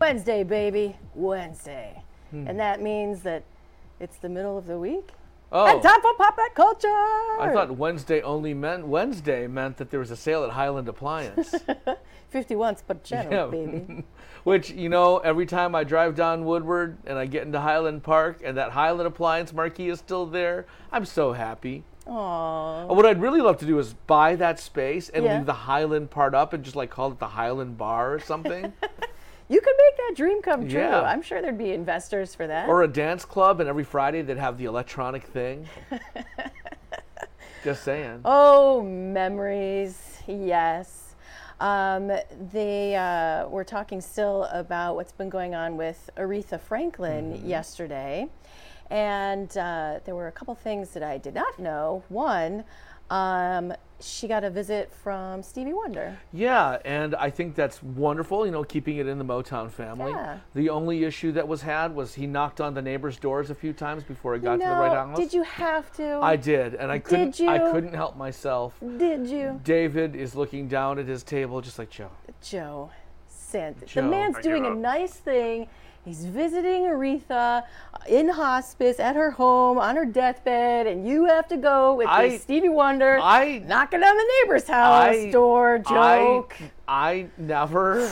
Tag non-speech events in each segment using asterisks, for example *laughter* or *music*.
Wednesday, baby, Wednesday. Hmm. And that means that it's the middle of the week. Oh, And time for pop that culture. I thought Wednesday only meant Wednesday meant that there was a sale at Highland Appliance. 50 once, but general, baby. *laughs* Which, you know, every time I drive down Woodward and I get into Highland Park and that Highland Appliance marquee is still there, I'm so happy. Aww. What I'd really love to do is buy that space and Yeah. leave the Highland part up and just like call it the Highland Bar or something. *laughs* You could make that dream come true. Yeah. I'm sure there'd be investors for that. or a dance club and every Friday they'd have the electronic thing. just saying. Oh, memories, yes. Um, they uh, were talking still about what's been going on with Aretha Franklin Mm-hmm. yesterday. And uh, there were a couple things that I did not know. One, um, she got a visit from Stevie Wonder. Yeah, and I think that's wonderful, you know, keeping it in the Motown family. Yeah. The only issue that was had was he knocked on the neighbors' doors a few times before he got to the right house. Did you have to? I did, and I couldn't I you? couldn't help myself. Did you? David is looking down at his table just like Joe. Joe Santa. Joe, the man's doing a nice thing. He's visiting Aretha in hospice at her home on her deathbed, and you have to go with I- Stevie Wonder I knocking on the neighbor's house I- door joke. I, I never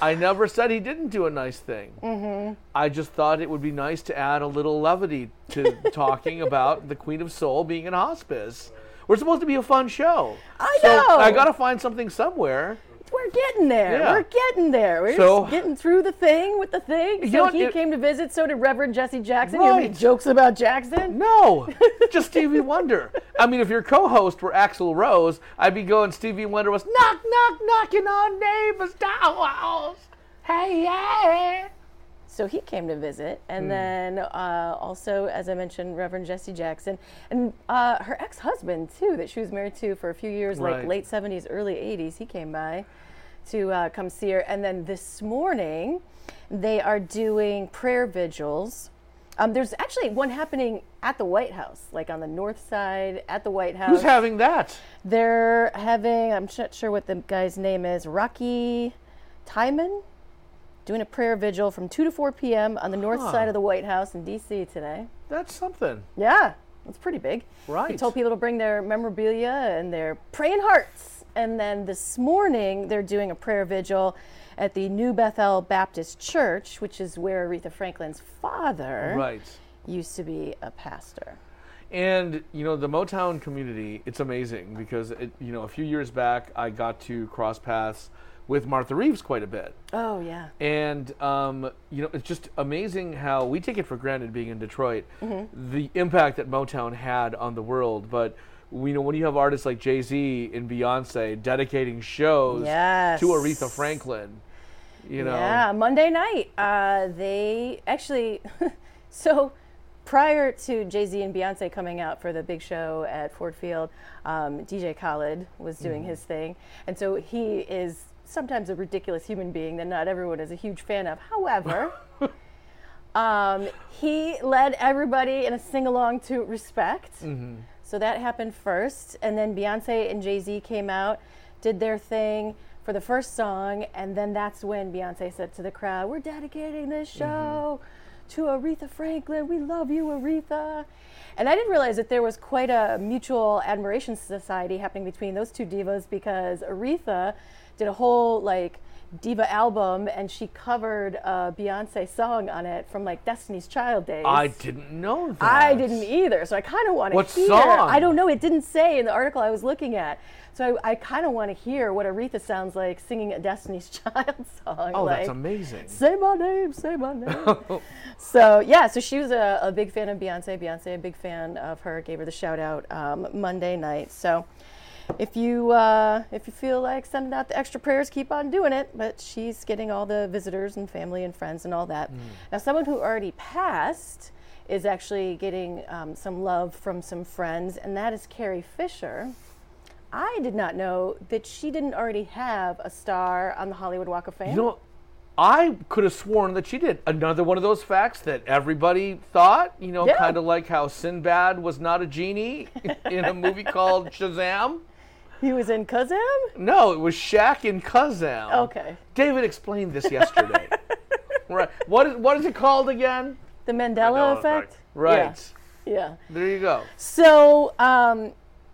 I never said he didn't do a nice thing. Mm-hmm. I just thought it would be nice to add a little levity to *laughs* talking about the Queen of Soul being in hospice. We're supposed to be a fun show. I so know. I gotta find something somewhere. We're getting there. Yeah. We're getting there. We're So- just getting through the thing with the thing. You So know what, he it- came to visit. So did Reverend Jesse Jackson. You Right. made jokes about Jackson. No, *laughs* just Stevie Wonder. I mean, if your co-host were Axl Rose, I'd be going. Stevie Wonder was knock, knock, knocking on neighbors' doors. Hey, yeah. So he came to visit, and Hmm. then uh, also, as I mentioned, Reverend Jesse Jackson and uh, her ex-husband too, that she was married to for a few years, like late '70s, early '80s. He came by to uh, come see her, and then this morning they are doing prayer vigils. Um, there's actually one happening at the White House, like on the north side at the White House. Who's having that? They're having, I'm not sure what the guy's name is, Rocky Twyman, doing a prayer vigil from 2 to 4 p.m. on the north Huh. side of the White House in D.C. today. That's something. Yeah, it's pretty big. Right. He told people to bring their memorabilia and their praying hearts. And then this morning, they're doing a prayer vigil at the New Bethel Baptist Church, which is where Aretha Franklin's father Right. used to be a pastor. And you know the Motown community, it's amazing because it, you know a few years back I got to cross paths with Martha Reeves quite a bit, Oh, yeah. and um, you know it's just amazing how we take it for granted being in Detroit, Mm-hmm. the impact that Motown had on the world. But you know when you have artists like Jay Z and Beyonce dedicating shows Yes. to Aretha Franklin, you know, Yeah, Monday night. Uh, they actually, *laughs* so prior to Jay Z and Beyonce coming out for the big show at Ford Field, um, DJ Khaled was doing Mm-hmm. his thing. And so he is sometimes a ridiculous human being that not everyone is a huge fan of. However, *laughs* um, he led everybody in a sing along to respect. Mm-hmm. So that happened first. And then Beyonce and Jay Z came out, did their thing for the first song. And then that's when Beyonce said to the crowd, We're dedicating this show to Aretha Franklin. We love you, Aretha. And I didn't realize that there was quite a mutual admiration society happening between those two divas because Aretha did a whole like diva album and she covered a Beyonce song on it from like Destiny's Child days. I didn't know that. I didn't either, so I kind of want to hear. What song? I don't know. It didn't say in the article I was looking at, so I, I kind of want to hear what Aretha sounds like singing a Destiny's *laughs* Child song. Oh, like, that's amazing. Say my name, say my name. *laughs* so yeah, so she was a, a big fan of Beyonce. Beyonce, a big fan of her, gave her the shout out um, Monday night. So if you uh, if you feel like sending out the extra prayers, keep on doing it. But she's getting all the visitors and family and friends and all that. Now, someone who already passed is actually getting um, some love from some friends, and that is Carrie Fisher. I did not know that she didn't already have a star on the Hollywood Walk of Fame. You know, I could have sworn that she did. Another one of those facts that everybody thought, you know, Yeah. kind of like how Sinbad was not a genie *laughs* in a movie called Shazam. He was in Kazam? No, it was Shaq in Kazam. Okay. David explained this yesterday. *laughs* right. What is what is it called again? The Mandela, Mandela effect. effect. Right. Yeah. yeah. There you go. So um,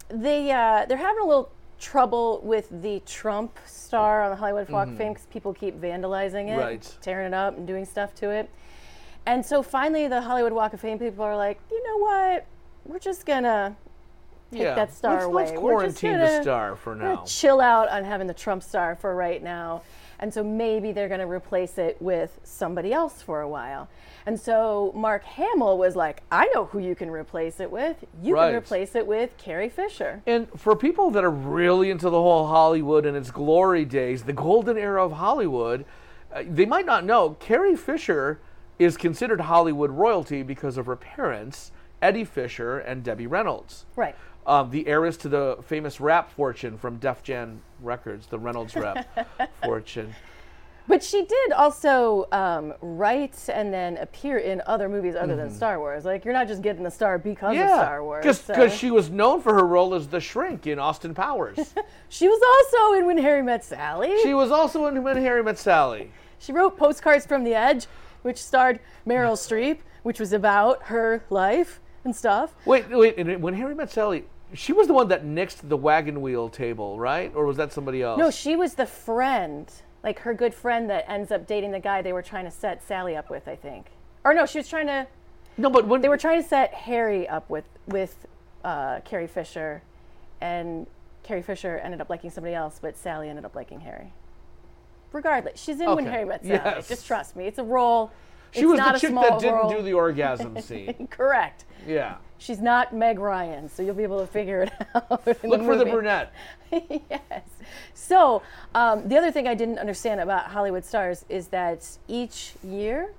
they uh, they're having a little trouble with the Trump star on the Hollywood Walk of Fame because people keep vandalizing it, Mm-hmm. Right. tearing it up, and doing stuff to it. And so finally, the Hollywood Walk of Fame people are like, you know what? We're just gonna take yeah. that star let's, away. Let's quarantine the gonna- star for now. chill out on having the Trump star for right now. And so maybe they're going to replace it with somebody else for a while. And so Mark Hamill was like, I know who you can replace it with. You Right. can replace it with Carrie Fisher. And for people that are really into the whole Hollywood and its glory days, the golden era of Hollywood, uh, they might not know Carrie Fisher is considered Hollywood royalty because of her parents, Eddie Fisher and Debbie Reynolds. Right. Um, the heiress to the famous rap fortune from Def Jam Records, the Reynolds rap *laughs* fortune. But she did also um, write and then appear in other movies other than Star Wars. Like, you're not just getting the star because of Mm-hmm. Star Wars. Just because so- she was known for her role as the Shrink in Austin Powers. *laughs* she was also in When Harry Met Sally. she was also in When Harry Met Sally. She wrote Postcards from the Edge, which starred Meryl Streep, which was about her life and stuff. Wait, wait. And when Harry Met Sally, she was the one that nixed the wagon wheel table, right? Or was that somebody else? No, she was the friend, like her good friend that ends up dating the guy they were trying to set Sally up with, I think. Or no, she was trying to. no, but when They were trying to set Harry up with with uh, Carrie Fisher, and Carrie Fisher ended up liking somebody else, but Sally ended up liking Harry. Regardless, she's in When Harry Met Sally. yes. Just trust me, it's a role. she it's was not the chick that didn't role. do the orgasm scene. *laughs* Correct. Yeah. She's not Meg Ryan, so you'll be able to figure it *laughs* out. Look for the brunette. *laughs* yes. So um, the other thing I didn't understand about Hollywood stars is that each year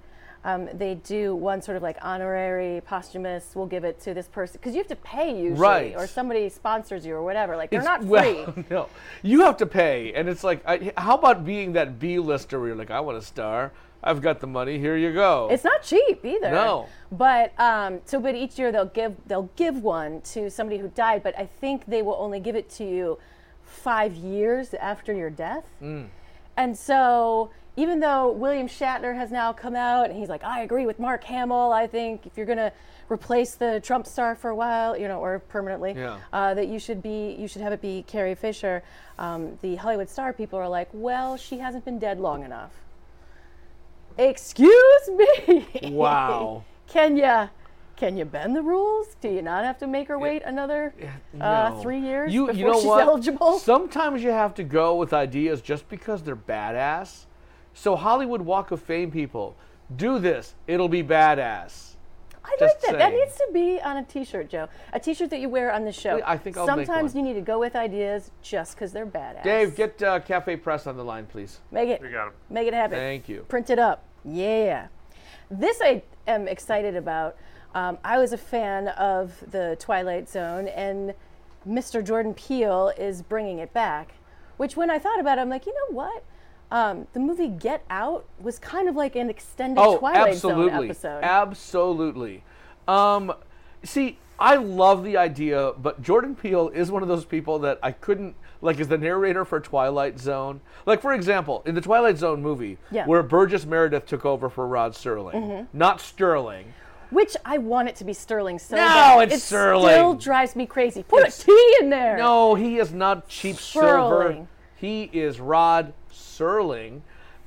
um, they do one sort of like honorary posthumous. We'll give it to this person because you have to pay usually, Right. or somebody sponsors you or whatever. Like they're It's- not free. Well, *laughs* no, you have to pay, and it's like, I, how about being that B-lister where you're like, I want a star. I've got the money. Here you go. It's not cheap either. No. But um, so, but each year they'll give they'll give one to somebody who died. But I think they will only give it to you five years after your death. Mm. And so, even though William Shatner has now come out and he's like, I agree with Mark Hamill. I think if you're gonna replace the Trump star for a while, you know, or permanently, Yeah. uh, that you should be you should have it be Carrie Fisher. Um, the Hollywood star people are like, well, she hasn't been dead long enough. Excuse me. Wow. *laughs* can you can you bend the rules? Do you not have to make her wait another uh, No. three years You, before you know she's what? *laughs* eligible? Sometimes you have to go with ideas just because they're badass. So Hollywood Walk of Fame people, do this. It'll be badass. I like Just that. That saying. needs to be on a T-shirt, Joe. A T-shirt that you wear on the show. I think I'll make Sometimes one. you need to go with ideas just because they're badass. Dave, get uh, Cafe Press on the line, please. make it We got him. make it happen. Thank you. Print it up. Yeah. This I am excited about. Um, I was a fan of the Twilight Zone, and Mr. Jordan Peele is bringing it back. Which, when I thought about it, I'm like, you know what? Um, the movie Get Out was kind of like an extended Oh, Twilight absolutely. Zone episode. Absolutely. Um, see, I love the idea, but Jordan Peele is one of those people that I couldn't like as the narrator for Twilight Zone. Like for example, in the Twilight Zone movie, Yeah. Mm-hmm. where Burgess Meredith took over for Rod Serling, not Sterling. Which I want it to be Sterling so No, it's it Sterling. still drives me crazy. Put It's- a T in there. No, he is not cheap silver. He is Rod Serling.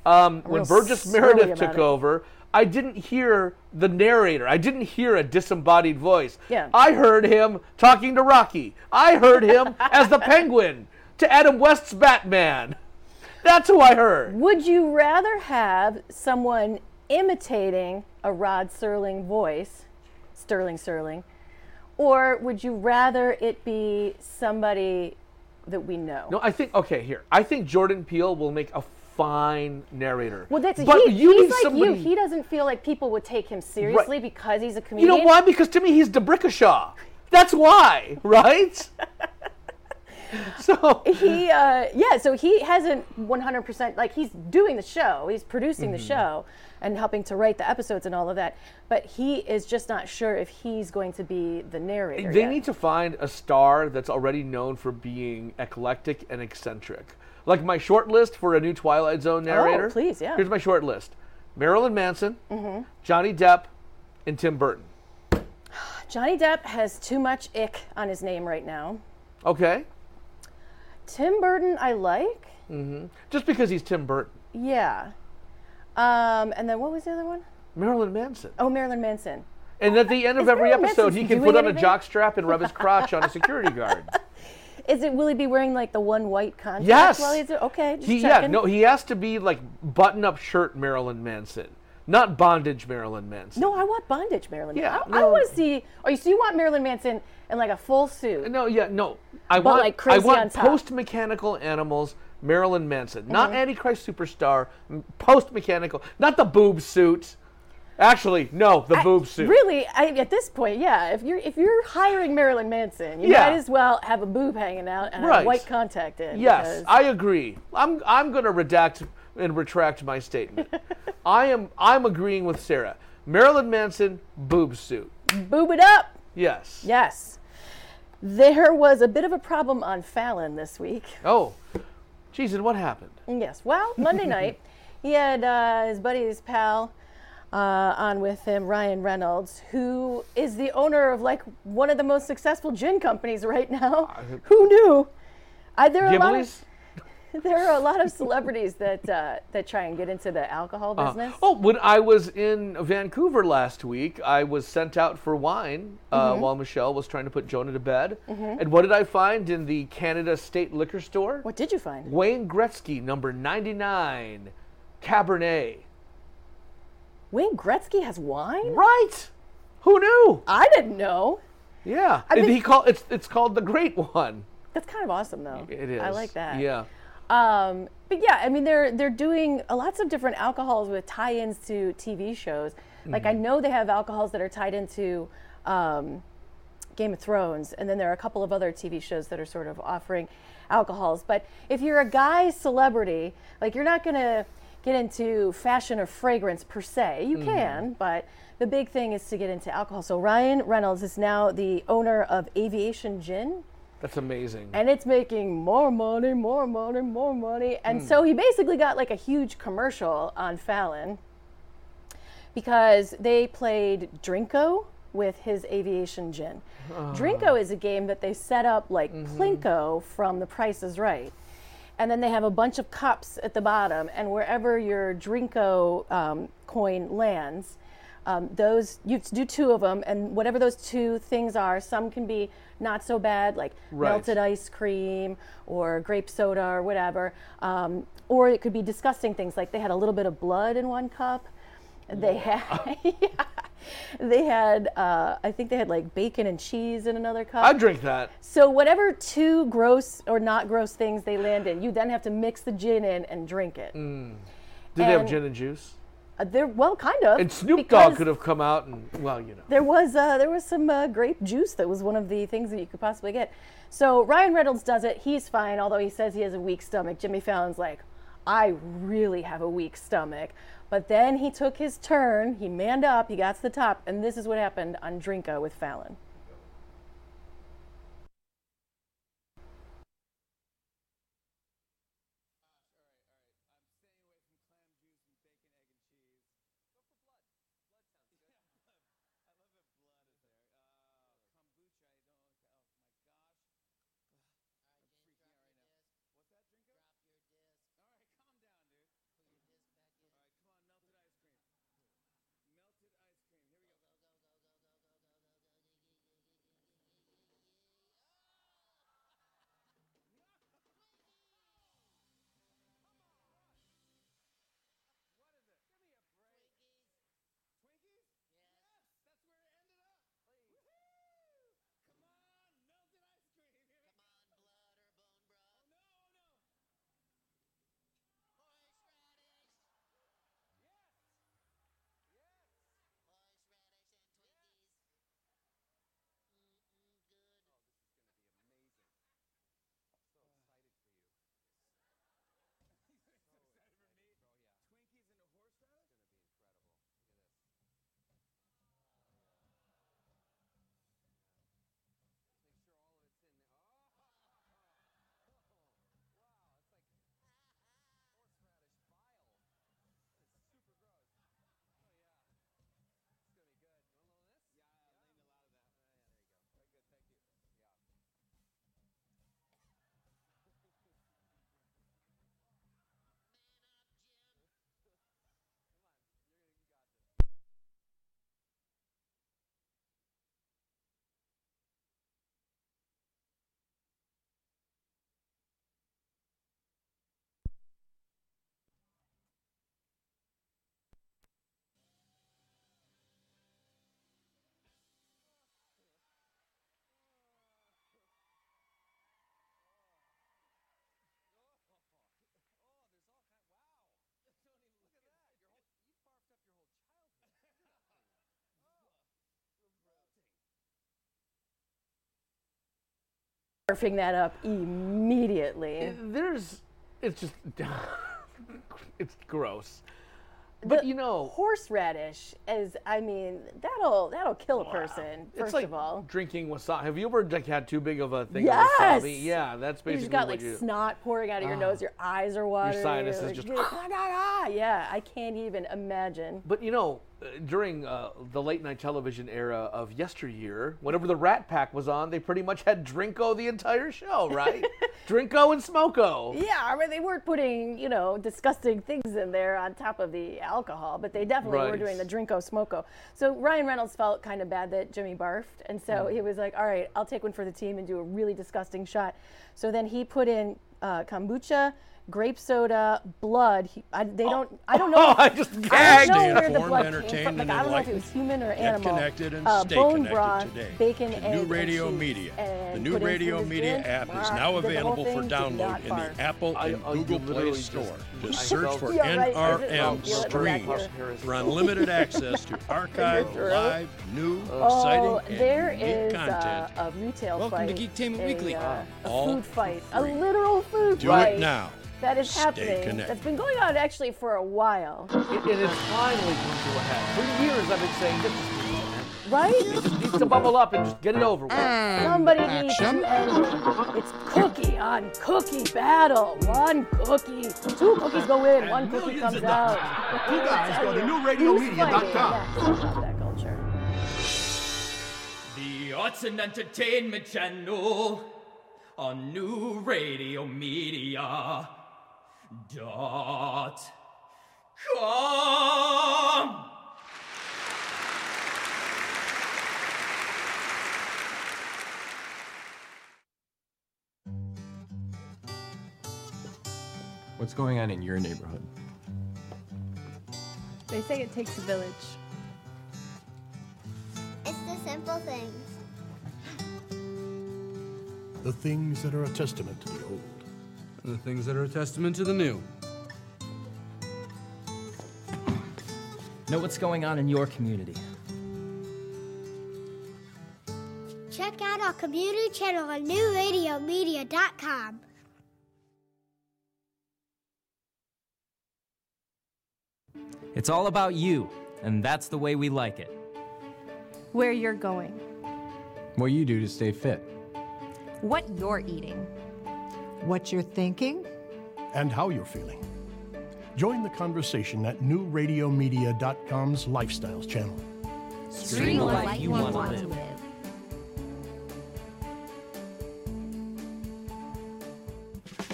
Um, when Burgess Meredith took it. over, I didn't hear the narrator. I didn't hear a disembodied voice. Yeah. I heard him talking to Rocky. I heard him *laughs* as the Penguin to Adam West's Batman. That's who I heard. Would you rather have someone imitating a Rod Serling voice, Sterling Serling, or would you rather it be somebody that we know? No, I think okay. Here, I think Jordan Peele will make a fine narrator. Well, that's but he, you he's like somebody. you. He doesn't feel like people would take him seriously because he's a comedian. You know why? Because to me, he's D'Brickashaw. That's why, right? *laughs* so he uh, yeah so he hasn't 100% like he's doing the show he's producing Mm-hmm. the show and helping to write the episodes and all of that but he is just not sure if he's going to be the narrator they yet. need to find a star that's already known for being eclectic and eccentric. Like my short list for a new Twilight Zone narrator. Oh, please, yeah. Here's my short list: Marilyn Manson, Mm-hmm. Johnny Depp, and Tim Burton. *sighs* Johnny Depp has too much ick on his name right now. Okay, Tim Burton, I like. Mm-hmm. just because he's Tim Burton. Yeah. Um, and then what was the other one? Marilyn Manson. Oh, Marilyn Manson. And at the end of Is every Marilyn episode, Manson he can doing put on a anything? jock strap and rub his crotch on a security guard. *laughs* Is it? Will he be wearing like the one white contact? Yes. While he's okay. Just He, yeah, checking. no, he has to be like button-up shirt Marilyn Manson, not bondage Marilyn Manson. No, I want bondage, Marilyn. Yeah, Manson. I, I no. want to see. Oh, you so you want Marilyn Manson in like a full suit? No, yeah, no. I want, like, crazy I on want top. Mm-hmm. post-mechanical animals, Marilyn Manson, not uh-huh. Antichrist superstar, post-mechanical, not the boob suit. Actually, no, the boob suit. Really, I, at this point, yeah. If you're if you're hiring Marilyn Manson, you Yeah. might as well have a boob hanging out and Right. a white contact in. Yes, I agree. I'm I'm going to redact and retract my statement. *laughs* I am I'm agreeing with Sarah. Marilyn Manson boob suit. boob it up. Yes. Yes. There was a bit of a problem on Fallon this week. Oh, and what happened? Yes. Well, Monday *laughs* night, he had uh, his buddy, his pal, uh, on with him, Ryan Reynolds, who is the owner of like one of the most successful gin companies right now. Who knew? I, there are a lot of? *laughs* there are a lot of celebrities that uh, that try and get into the alcohol business. Oh, when I was in Vancouver last week, I was sent out for wine uh, Mm-hmm. while Michelle was trying to put Jonah to bed. And what did I find in the Canada State Liquor Store? What did you find? Wayne Gretzky, number 99, Cabernet. Wayne Gretzky has wine? Right. Who knew? I didn't know. Yeah. and mean- he called it's it's called the Great One. That's kind of awesome, though. It is. I like that. Yeah. Um, but yeah, I mean, they're they're doing lots of different alcohols with tie-ins to TV shows. Like I know they have alcohols that are tied into um, Game of Thrones, and then there are a couple of other TV shows that are sort of offering alcohols. But if you're a guy celebrity, like you're not gonna get into fashion or fragrance per se. You can, but the big thing is to get into alcohol. So Ryan Reynolds is now the owner of Aviation Gin That's amazing. and it's making more money, more money, more money. And hmm. so he basically got like a huge commercial on Fallon because they played Drinko with his aviation gin. Ah. Drinko is a game that they set up like mm-hmm. Plinko from The Price is Right. And then they have a bunch of cups at the bottom, and wherever your Drinko um, coin lands, um, those you do two of them, and whatever those two things are, some can be not so bad, like Right. melted ice cream or grape soda or whatever, um, or it could be disgusting things like they had a little bit of blood in one cup. They had, *laughs* yeah, they had, uh, I think they had like bacon and cheese in another cup. I drink that. So whatever two gross or not gross things they land in, you then have to mix the gin in and drink it. Did they have gin and juice? Uh, they're well, kind of. And Snoop Dogg could have come out and well, you know. There was uh, there was some uh, grape juice that was one of the things that you could possibly get. So Ryan Reynolds does it. He's fine, although he says he has a weak stomach. Jimmy Fallon's like, I really have a weak stomach. But then he took his turn. He manned up. He got to the top, and this is what happened on Drinko with Fallon. Barfing that up immediately. There's, it's just, *laughs* it's gross. But The you know, horseradish is, I mean, that'll that'll kill a person. it's First like of all, drinking wasabi. Have you ever like had too big of a thing Yes! of wasabi? Yeah, that's basically. you just got like you. snot pouring out of your nose, your eyes are watering. sinuses you're just- like, "Ah, ah, ah." yeah, I can't even imagine. But you know, uh, during uh, the late night television era of yesteryear, whenever the Rat Pack was on, they pretty much had Drinko the entire show, right? *laughs* Drinko and Smoko. Yeah, I mean, they weren't putting, you know, disgusting things in there on top of the alcohol, but they definitely were doing the drinko smoko. So Ryan Reynolds felt kind of bad that Jimmy barfed, and so Mm. he was like, "All right, I'll take one for the team and do a really disgusting shot." So then he put in uh, kombucha, grape soda, blood. He, I, they don't. I don't know. *laughs* Oh, I just gagged. I don't Stay know where the informed, blood came from. Like, I don't know if it was human or Get animal. connected and uh, stay bone connected broth, today. bacon, The egg, new and Radio cheese, Media. and The new put in Radio Media gin. app is now did the whole available for download in the barf. Apple I- and oh, you Google Play just- Store. I Just search for Yeah, right. I just don't NRM feel Stream for unlimited *laughs* access to *laughs* archive, throat. live, new, Oh, exciting, and unique uh, content. a retail Welcome to fight. Geektainment a, Weekly. Uh, a food fight. A literal food fight. Do it now. That is Stay happening. connected. That's been going on actually for a while. It, and it's finally come to a head. For years, I've been saying this is Right? it just needs to bubble up and just get it over with. Mm. Somebody needs to end it. It's cookie on cookie battle. One cookie. Two cookies go in, one cookie comes out. dollars. You guys Tell go to you, newradiomedia.com. who's fighting next about that culture. The Arts and Entertainment Channel on New Radio Media dot com. What's going on in your neighborhood? They say it takes a village. It's the simple things. The things that are a testament to the old. The things that are a testament to the new. Know what's going on in your community. Check out our community channel on newradiomedia.com. It's all about you, and that's the way we like it. Where you're going. What you do to stay fit. What you're eating. What you're thinking? And how you're feeling. Join the conversation at newradiomedia.com's Lifestyles channel. Stream the life you want to live.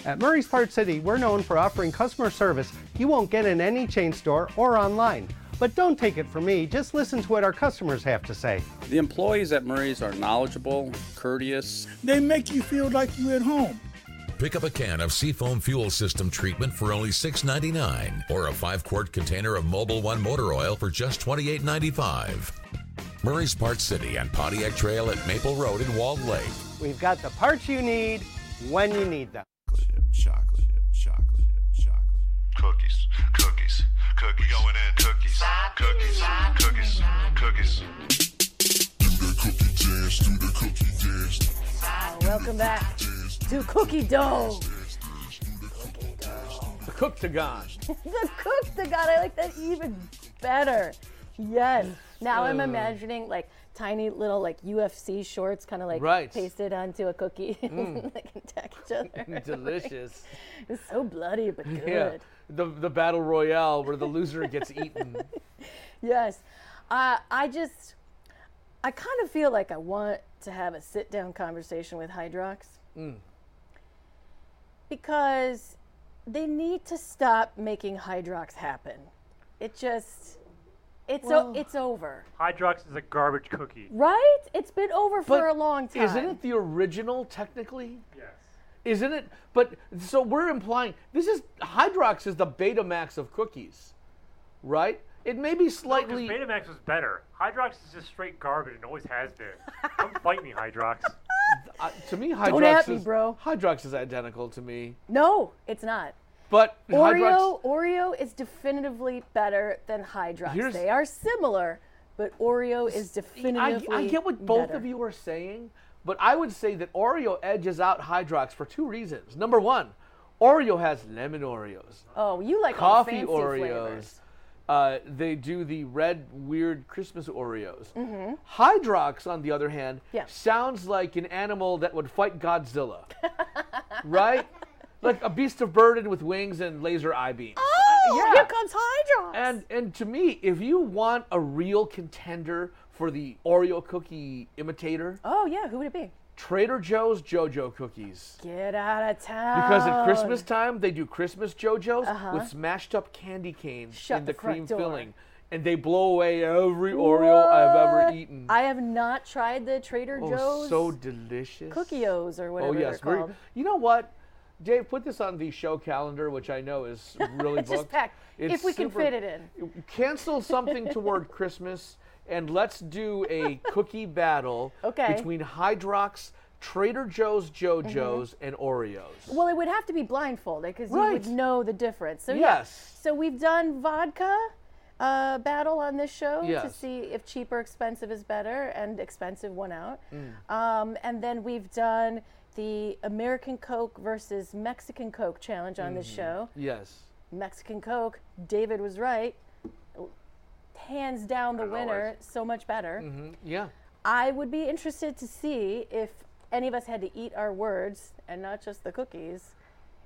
At Murray's Part City, we're known for offering customer service you won't get in any chain store or online. But don't take it from me, just listen to what our customers have to say. The employees at Murray's are knowledgeable, courteous. They make you feel like you're at home. Pick up a can of Seafoam Fuel System treatment for only $6.99 or a 5 quart container of Mobil One motor oil for just $28.95. Murray's Part City and Pontiac Trail at Maple Road in Walled Lake. We've got the parts you need when you need them. chocolate, chocolate, chocolate. chocolate. Cookies, cookies, cookies. We going in cookies, cookies, cookies, cookies. Do the cookie dance, do the cookie dance. Uh, welcome back to Cookie Dough. The Cooktagon. *laughs* the Cooktagon. I like that even better. Yes. Now I'm Uh. imagining like tiny little like UFC shorts, kind of like Right. pasted onto a cookie. *laughs* Mm. they can attack each other. *laughs* Delicious. it's so bloody but good. Yeah. The, the battle royale where the loser gets eaten. Yes. Uh, I just, I kind of feel like I want to have a sit down conversation with Hydrox Mm. Because they need to stop making Hydrox happen. It just, it's, Well- o- it's over. Hydrox is a garbage cookie. Right? It's been over for But a long time. Isn't it the original technically? Yes. Isn't it? But so we're implying this is Hydrox is the Betamax of cookies, right? It may be slightly. No, Betamax was better. Hydrox is just straight garbage and always has been. Don't fight me, Hydrox. Uh, to me, Hydrox Don't at me, is, bro. Hydrox is identical to me, No, it's not. but Oreo, Hydrox. Oreo is definitively better than Hydrox. Here's- they are similar, but Oreo is I, definitively I get what both better. of you are saying, But I would say that Oreo edges out Hydrox for two reasons. Number one, Oreo has lemon Oreos, Oh, you like all coffee fancy Oreos. flavors. Uh, they do the red weird Christmas Oreos. Mhm. Hydrox, on the other hand, Yeah. sounds like an animal that would fight Godzilla, *laughs* right? Like a beast of burden with wings and laser eye beams. Oh, here comes Hydrox. And and to me, if you want a real contender for the Oreo cookie imitator, Oh yeah, who would it be? Trader Joe's JoJo cookies. Get out of town. Because at Christmas time they do Christmas JoJo's Uh-huh. with smashed up candy canes Shut in the the, cream door. filling, and they blow away every Oreo I've ever eaten. I have not tried the Trader oh, Joe's so delicious. Cookios or whatever Oh yes, they're called. You know what? Dave, put this on the show calendar, which I know is *laughs* really It's just packed. It's If we can fit it in. Cancel something toward *laughs* Christmas, and let's do a *laughs* cookie battle Okay. between Hydrox, Trader Joe's, JoJo's, and Oreos. Well, it would have to be blindfolded because you would know the difference. So yeah. Yes. So we've done vodka uh, battle on this show to see if cheap or expensive is better, and expensive won out. Mm. Um, and then we've done the American Coke versus Mexican Coke challenge on this Mhm. show. Yes. Mexican Coke. David was right. Hands down the winner. So much better. hmm Yeah. I would be interested to see if any of us had to eat our words and not just the cookies.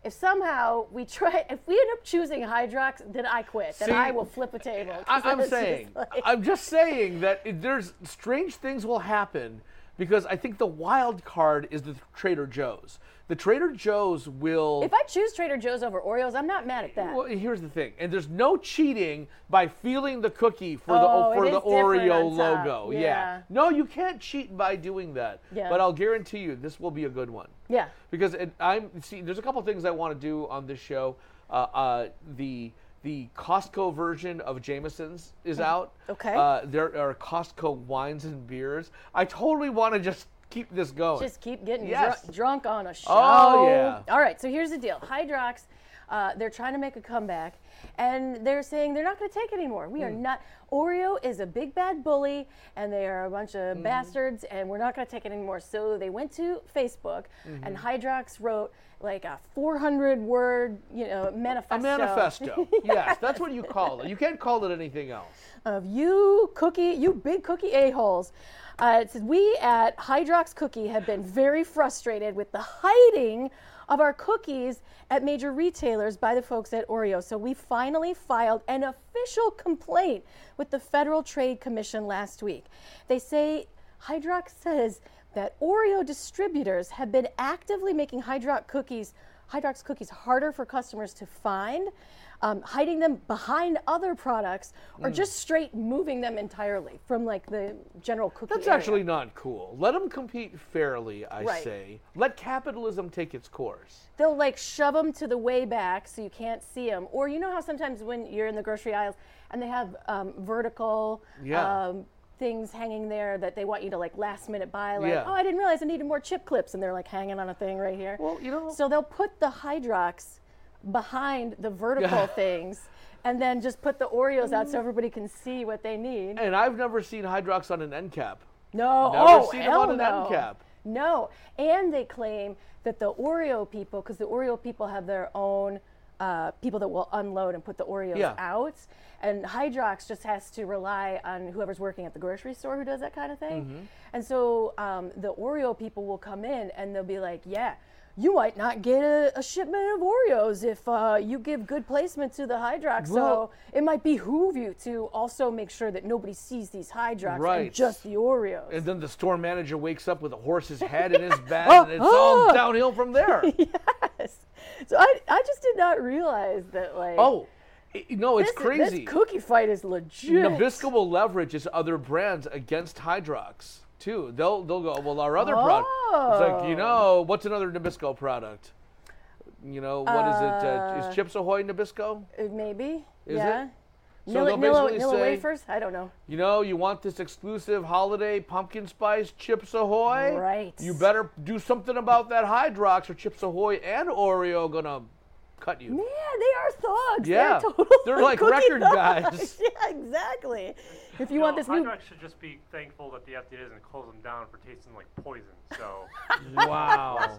If somehow we try, *laughs* if we end up choosing Hydrox, then I quit. Then See, I will flip a table. I, I'm *laughs* it's just saying, like- I'm just saying that it, there's strange things will happen because I think the wild card is the Trader Joe's. The Trader Joe's will. if I choose Trader Joe's over Oreos, I'm not mad at that. Well, here's the thing, and there's no cheating by feeling the cookie for Oh, the for the Oreo logo. Yeah. No, you can't cheat by doing that. Yeah. But I'll guarantee you, this will be a good one. Yeah. Because it, I'm see, there's a couple things I want to do on this show. Uh, uh, the the Costco version of Jameson's is Mhm. out. Okay. Uh, there are Costco wines and beers. I totally want to just keep this going. Just keep getting Yes. dru- drunk on a show. Oh, yeah. All right, so here's the deal. Hydrox, uh, they're trying to make a comeback, and they're saying they're not going to take it anymore. We are Hmm. not. Oreo is a big bad bully, and they are a bunch of Mm-hmm. bastards, and we're not going to take it anymore. So they went to Facebook, and Mhm. Hydrox wrote like a 400 word, you know, manifesto. a manifesto. *laughs* yes, that's what you call it. You can't call it anything else. of you cookie, you big cookie a-holes. Uh, it says, we at Hydrox Cookie have been very frustrated with the hiding of our cookies at major retailers by the folks at Oreo. So we finally filed an official complaint with the Federal Trade Commission last week. They say Hydrox says that Oreo distributors have been actively making Hydrox cookies, Hydrox cookies harder for customers to find, um, hiding them behind other products, or Mm. just straight moving them entirely from like the general cookie. That's area. actually not cool. Let them compete fairly, I Right. say. Let capitalism take its course. They'll like shove them to the way back so you can't see them. Or you know how sometimes when you're in the grocery aisles and they have um, vertical Yeah. um, things hanging there that they want you to like last minute buy. Like, Yeah. oh, I didn't realize I needed more chip clips, and they're like hanging on a thing right here. Well, you know. So they'll put the Hydrox behind the vertical things. And then just put the Oreos out so everybody can see what they need. And I've never seen Hydrox on an end cap. No, Never oh, seen hell on an no. end cap. No, and they claim that the Oreo people, because the Oreo people have their own uh, people that will unload and put the Oreos Yeah. out, and Hydrox just has to rely on whoever's working at the grocery store who does that kind of thing. Mhm. And so um, the Oreo people will come in and they'll be like, "Yeah." You might not get a, a shipment of Oreos if uh, you give good placement to the Hydrox. so it might behoove you to also make sure that nobody sees these Hydrox Right. and just the Oreos. And then the store manager wakes up with a horse's head in his *laughs* bag, Oh, and it's all *laughs* downhill from there. *laughs* yes. So I, I just did not realize that like Oh, no, it's this, crazy. This cookie fight is legit. Nabisco will leverage its other brands against Hydrox too. They'll they'll go well our other product. It's like you Oh. know what's another Nabisco product? You know what is it? Uh, Uh, is Chips Ahoy Nabisco? Uh, Maybe. Is yeah. it? So Nilla, they'll Nilla, Nilla say- wafers? I don't know. You know, you want this exclusive holiday pumpkin spice Chips Ahoy? Right. You better do something about that Hydrox or Chips Ahoy and Oreo gonna cut you. Man, they are thugs. Yeah. *laughs* they're, total They're like record thugs. guys. *laughs* yeah, exactly. If you know, want this new, Hydrox should just be thankful that the FDA doesn't close them down for tasting like poison. So, *laughs* Wow.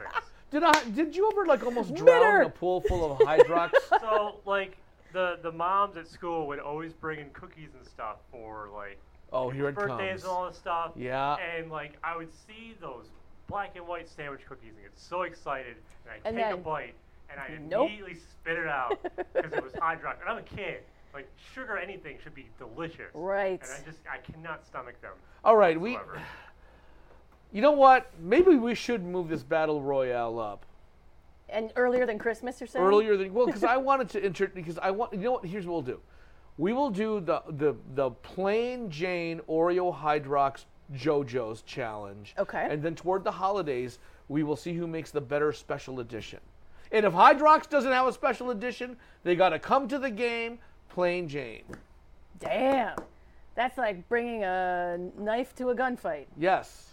Did I? Did you ever like almost drown Bitter. in a pool full of Hydrox? *laughs* so like the the moms at school would always bring in cookies and stuff for like Oh, here it birthdays comes. and all this stuff. Yeah. And like I would see those black and white sandwich cookies and get so excited, and I And take a bite and I Nope. immediately spit it out because it was Hydrox. And I'm a kid. Like sugar, anything should be delicious. Right. And I just I cannot stomach them. All right, we. You know what? Maybe we should move this battle royale up and earlier than Christmas, you're saying? earlier than well, because I *laughs* wanted to inter because I want. You know what? Here's what we'll do. We will do the the the plain Jane Oreo Hydrox JoJo's challenge. Okay. And then toward the holidays, we will see who makes the better special edition. And if Hydrox doesn't have a special edition, they got to come to the game plain Jane. Damn. That's like bringing a knife to a gunfight Yes.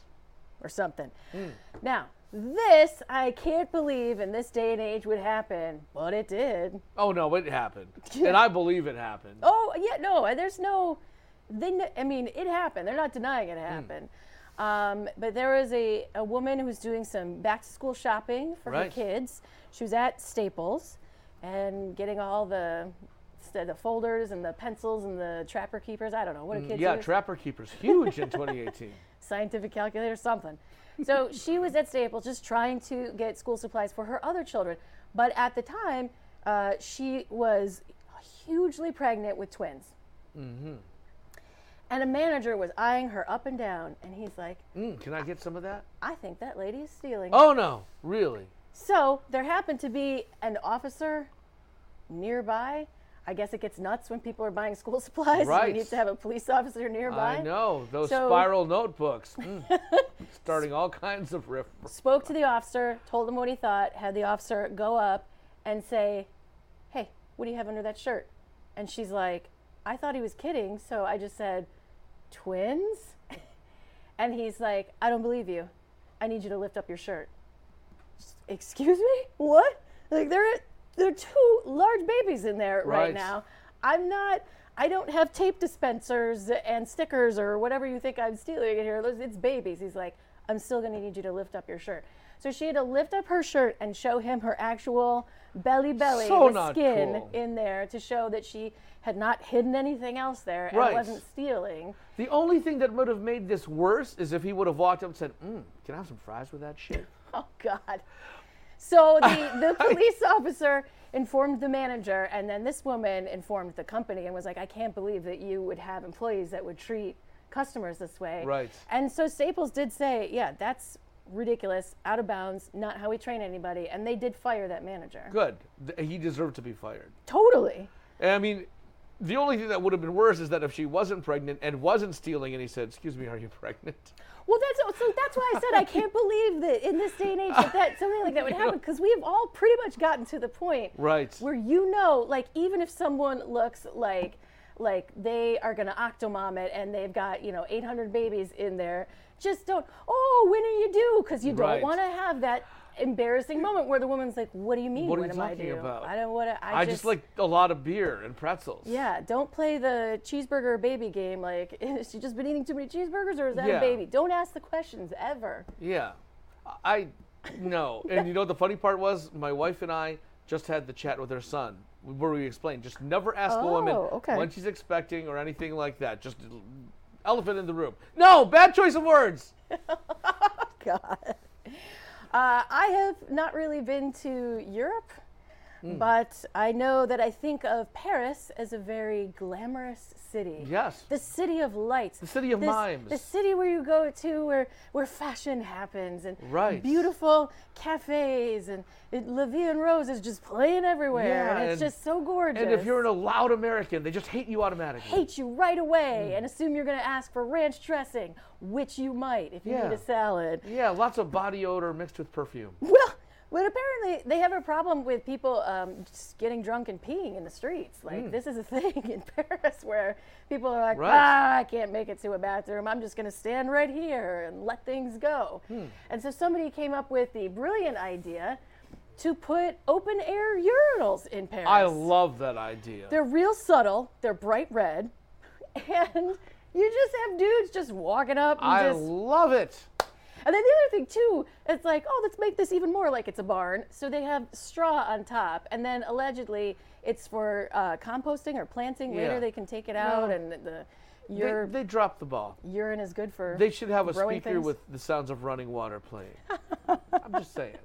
or something. Hmm. Now, this I can't believe in this day and age would happen, but it did. Oh no, it happened, *laughs* and I believe it happened. Oh yeah, no, there's no. They, kn- I mean, it happened. They're not denying it happened. Um, but there was a, a woman who was doing some back to school shopping for Right. her kids. She was at Staples and getting all the the folders and the pencils and the trapper keepers. I don't know what do kids Mm, yeah, use? Trapper Keeper's huge in *laughs* 2018. scientific calculator, something. So she was at Staples just trying to get school supplies for her other children. But at the time, uh, she was hugely pregnant with twins. Mm-hmm. And a manager was eyeing her up and down. And he's like, Mm, can I get some of that? I think that lady is stealing. Oh no, really? So there happened to be an officer nearby. I guess it gets nuts when people are buying *laughs* school supplies. Right. You need to have a police *laughs* officer nearby. I know those So- spiral notebooks, Mm. *laughs* starting all kinds of riff. spoke to the officer, told him what he thought, had the officer go up and say, Hey, what do you have under that shirt? And she's like, I thought he was kidding, so I just said, Twins? and he's like, I don't believe you. I need you to lift up your shirt. Excuse me? What? Like there there are two large babies in there right, Right. now. I'm not I don't have tape dispensers and stickers or whatever you think I'm stealing in here. It's babies. He's like, I'm still gonna need you to lift up your shirt. So she had to lift up her shirt and show him her actual belly belly So with skin cool. in there to show that she had not hidden anything else there and Right. wasn't stealing. The only thing that would have made this worse is if he would have walked up and said, mm, "Can I have some fries with that shit?" *laughs* Oh God. So *laughs* the, the police officer informed the manager, and then this woman informed the company and was like, I can't believe that you would have employees that would treat customers this way. Right. And so Staples did say, yeah, that's ridiculous, out of bounds, not how we train anybody. And they did fire that manager. Good. Th- He deserved to be fired. Totally. And I mean, the only thing that would have been worse is that if she wasn't pregnant and wasn't stealing, and he said, "Excuse me, are you pregnant?" Well, that's so. That's why I said I can't *laughs* believe that in this day and age that, that something like that would happen because we've all pretty much gotten to the point Right. where you know, like even if someone looks like like they are going to octomom it and they've got you know 800 babies in there, just don't. Oh, when are you due? Because you don't want to have that embarrassing moment where the woman's like, "What do you mean? What are you am I talking due? about? I don't want to. I, I just like a lot of beer and pretzels. Yeah, don't play the cheeseburger baby game. Like, *laughs* has she just been eating too many cheeseburgers, or is that Yeah. a baby? Don't ask the questions ever. Yeah. I no. And you know the funny part was? My wife and I just had the chat with her son where we explained just never ask a woman Oh, okay. when she's expecting or anything like that. Just elephant in the room. No, bad choice of words. *laughs* God. Uh, I have not really been to Europe, Hmm. but I know that I think of Paris as a very glamorous city. Yes. The city of lights. The city of This- mimes. The city where you go to where, where fashion happens and Right. beautiful cafes and it, La Vie en Rose is just playing everywhere and it's and- just so gorgeous. And if you're a loud American, they just hate you automatically. hate you right away Hmm. and assume you're going to ask for ranch dressing, which you might if you Yeah. need a salad. Yeah, lots of body odor mixed with perfume. Well, but apparently they have a problem with people um, just getting drunk and peeing in the streets. Like Mm. this is a *laughs* thing in Paris where people are like, Right. ah, I can't make it to a bathroom. I'm just going to stand right here and let things go. Hmm. And so somebody came up with the brilliant idea to put open air urinals in Paris. I love that idea. They're real subtle. They're bright red, *laughs* and you just have dudes just walking up. And I just, love it. And then the other thing too, it's like, oh, let's make this even more like it's a barn. So they have straw on top, and then allegedly it's for uh, composting or planting. Yeah. Later they can take it out, No. and the They, your they dropped the ball. urine is good for. They should have a speaker things. with the sounds of running water playing. *laughs* I'm just saying.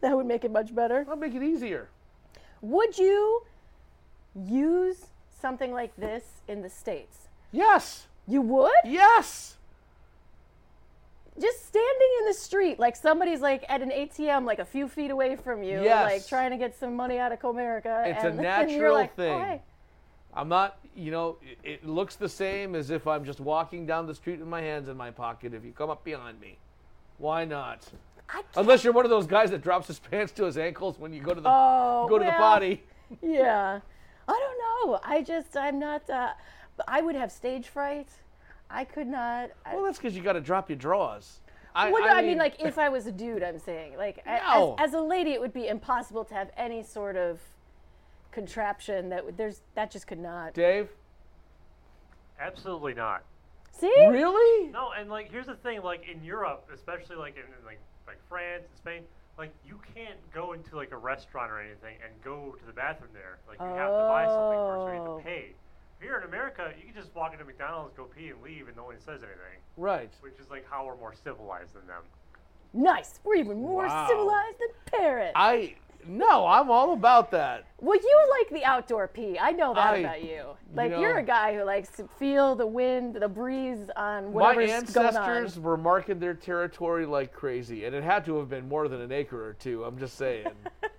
That would make it much better. That'll make it easier. Would you use something like this in the states? Yes. You would? Yes. Just standing in the street, like somebody's like at an ATM, like a few feet away from you, Yes. like trying to get some money out of Comerica. It's and, *laughs* a natural like, oh, thing. hey. I'm not, you know, it, it looks the same as if I'm just walking down the street with my hands in my pocket if you come up behind me. Why not? Unless you're one of those guys that drops his *laughs* pants to his ankles when you go to the Oh, go to the well, potty. Yeah. I don't know. I just, I'm not, uh, I would have stage fright. I could not. I, Well, that's because you got to drop your drawers. I, Well, no, I, mean, mean, like if *laughs* I was a dude, I'm saying, like No. as, as a lady, it would be impossible to have any sort of contraption that would, there's that just could not. Dave. Absolutely not. See? Really? No, and like here's the thing, like in Europe, especially like in, in like like France and Spain, like you can't go into like a restaurant or anything and go to the bathroom there. Like you have to buy something first, or you have Oh. to pay. Here in America, you can just walk into McDonald's, go pee, and leave, and no one says anything. Right. Which is like how we're more civilized than them. Nice. We're even more Wow. civilized than Paris. I no, I'm all about that. well, you like the outdoor pee. I know that I- about you. Like know- you are a guy who likes to feel the wind, the breeze on My whatever's going on. ancestors were marking their territory like crazy, and it had to have been more than an acre or two. I'm just saying. *laughs*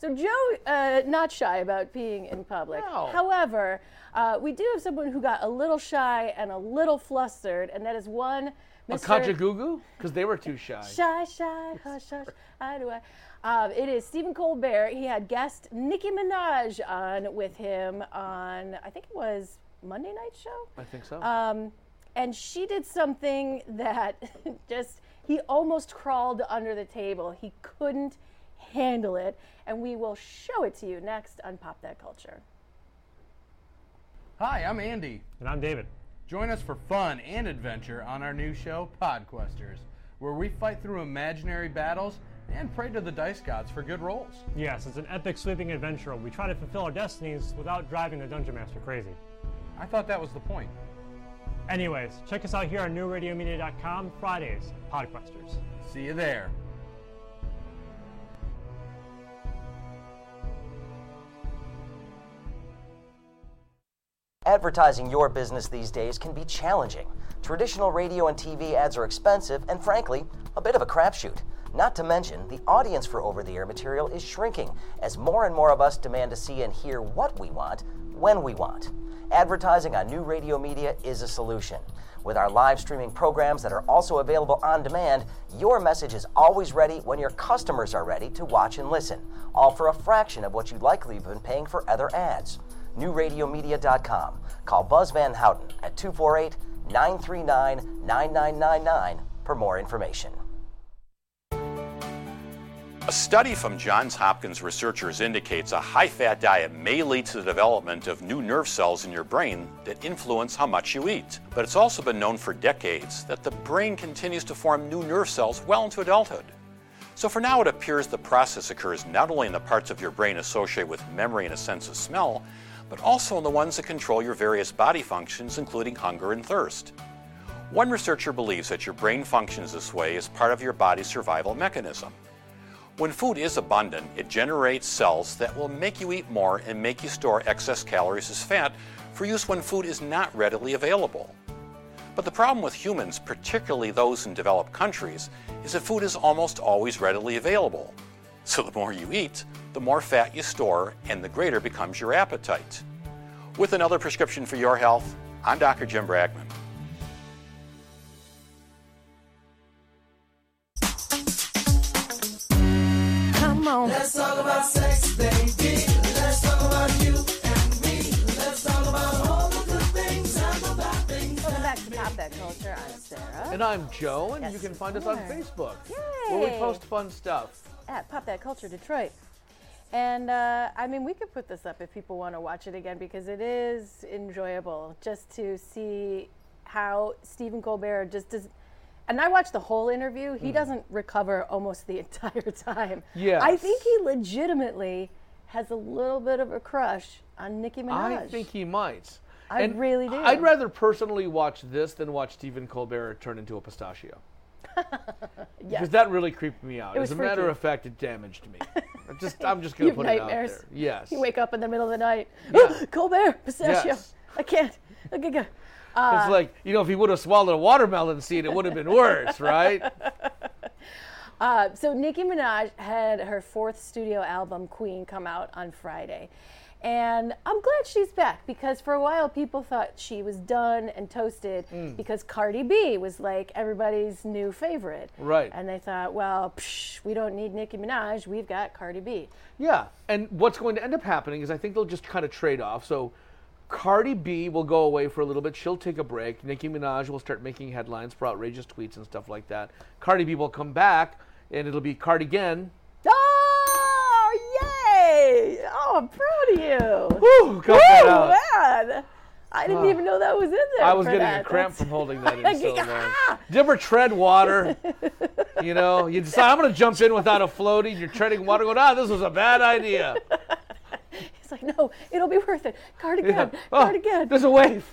So Joe, uh, not shy about peeing in public. However, uh, we do have someone who got a little shy and a little flustered, and that is one Mr. kajagoogoo? Because they were too shy. Shy, shy, hush, hush. How do I? Um, it is Stephen Colbert. He had guest Nicki Minaj on with him on, I think it was Monday night show. I think so. Um, and she did something that *laughs* just, he almost crawled under the table. He couldn't handle it. And we will show it to you next on Pop That Culture. Hi, I'm Andy. And I'm David. Join us for fun and adventure on our new show, Podquesters, where we fight through imaginary battles and pray to the dice gods for good rolls. Yes, it's an epic sweeping adventure. We try to fulfill our destinies without driving the dungeon master crazy. I thought that was the point. Anyways, check us out here on newradiomedia.com Fridays, Podquesters. See you there. Advertising your business these days can be challenging. Traditional radio and TV ads are expensive and, frankly, a bit of a crapshoot. Not to mention, the audience for over the air material is shrinking as more and more of us demand to see and hear what we want when we want. Advertising on new radio media is a solution. With our live streaming programs that are also available on demand, your message is always ready when your customers are ready to watch and listen, all for a fraction of what you'd likely have been paying for other ads. NewRadioMedia.com. Call Buzz Van Houten at 248 939 9999 for more information. A study from Johns Hopkins researchers indicates a high fat diet may lead to the development of new nerve cells in your brain that influence how much you eat. But it's also been known for decades that the brain continues to form new nerve cells well into adulthood. So for now, it appears the process occurs not only in the parts of your brain associated with memory and a sense of smell, but also in the ones that control your various body functions, including hunger and thirst. One researcher believes that your brain functions this way as part of your body's survival mechanism. When food is abundant, it generates cells that will make you eat more and make you store excess calories as fat for use when food is not readily available. But the problem with humans, particularly those in developed countries, is that food is almost always readily available. *laughs* So the more you eat, the more fat you store, and the greater becomes your appetite. With another prescription for your health, I'm Dr. Jim Bragman. Come on. Let's talk about sex, baby. Let's talk about you and me. Let's talk about all the good things and the bad things. Welcome back to Pop That Culture. I'm Sarah. And I'm Joe, and Yes, you can find us on are. Facebook, where we post fun stuff. at Pop That Culture Detroit. And uh, I mean, we could put this up if people want to watch it again because it is enjoyable just to see how Stephen Colbert just does. And I watched the whole interview. He Mm. doesn't recover almost the *laughs* entire time. Yes. I think he legitimately has a little bit of a crush on Nicki Minaj. I think he might. I really do. I'd rather personally watch this than watch Stephen Colbert turn into a pistachio. Yes. Because that really creeped me out. It As a matter of fact, it damaged me. I just, I'm just going to put nightmares. it out there. Yes. You wake up in the middle of the night. Yeah. *gasps* Colbert, pistachio. Yes. I can't. Okay. Uh, it's like, you know, if he would have swallowed a watermelon seed, it would have been worse, right? *laughs* Uh, so Nicki Minaj had her fourth studio album, Queen, come out on Friday. And I'm glad she's back because for a while people thought she was done and toasted Mm. because Cardi B was like everybody's new favorite. Right. And they thought, well, psh, we don't need Nicki Minaj, we've got Cardi B. Yeah, and what's going to end up happening is I think they'll just kind of trade off. So Cardi B will go away for a little bit. She'll take a break. Nicki Minaj will start making headlines for outrageous tweets and stuff like that. Cardi B will come back, and it'll be Cardigan. Oh, yay! Oh, I'm proud of you. Woo, cut that out. man. I didn't Oh. even know that was in there. I was getting that. a cramp That's- from holding that in *laughs* so long. Do you ever tread water? *laughs* you know, you decide I'm going to jump in without a floaty. You're treading water, going, ah, this was a bad idea. *laughs* He's like, no, it'll be worth it. Cardigan, Yeah. Oh, cardigan. there's a wave.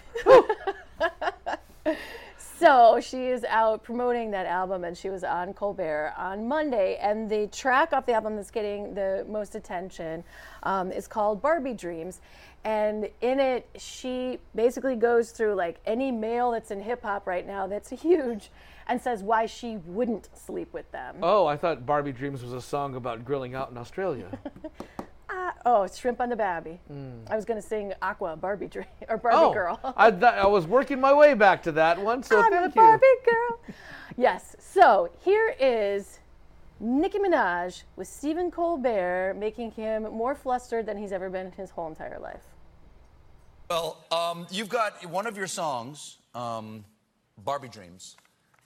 So she is out promoting that album, and she was on Colbert on Monday. And the track off the album that's getting the most attention um, is called Barbie Dreams. And in it, she basically goes through like any male that's in hip hop right now that's *laughs* huge and says why she wouldn't sleep with them. Oh, I thought Barbie Dreams was a song about grilling out in Australia. *laughs* Ah, oh, Shrimp on the Babby. Mm. I was going to sing Aqua Barbie Dream *laughs* or Barbie oh, Girl. I, th- I was working my way back to that one, so I'm thank a you. Barbie girl. *laughs* yes. So here is Nicki Minaj with Stephen Colbert making him more flustered than he's ever been in his whole entire life. Well, um, you've got one of your songs, um, Barbie Dreams,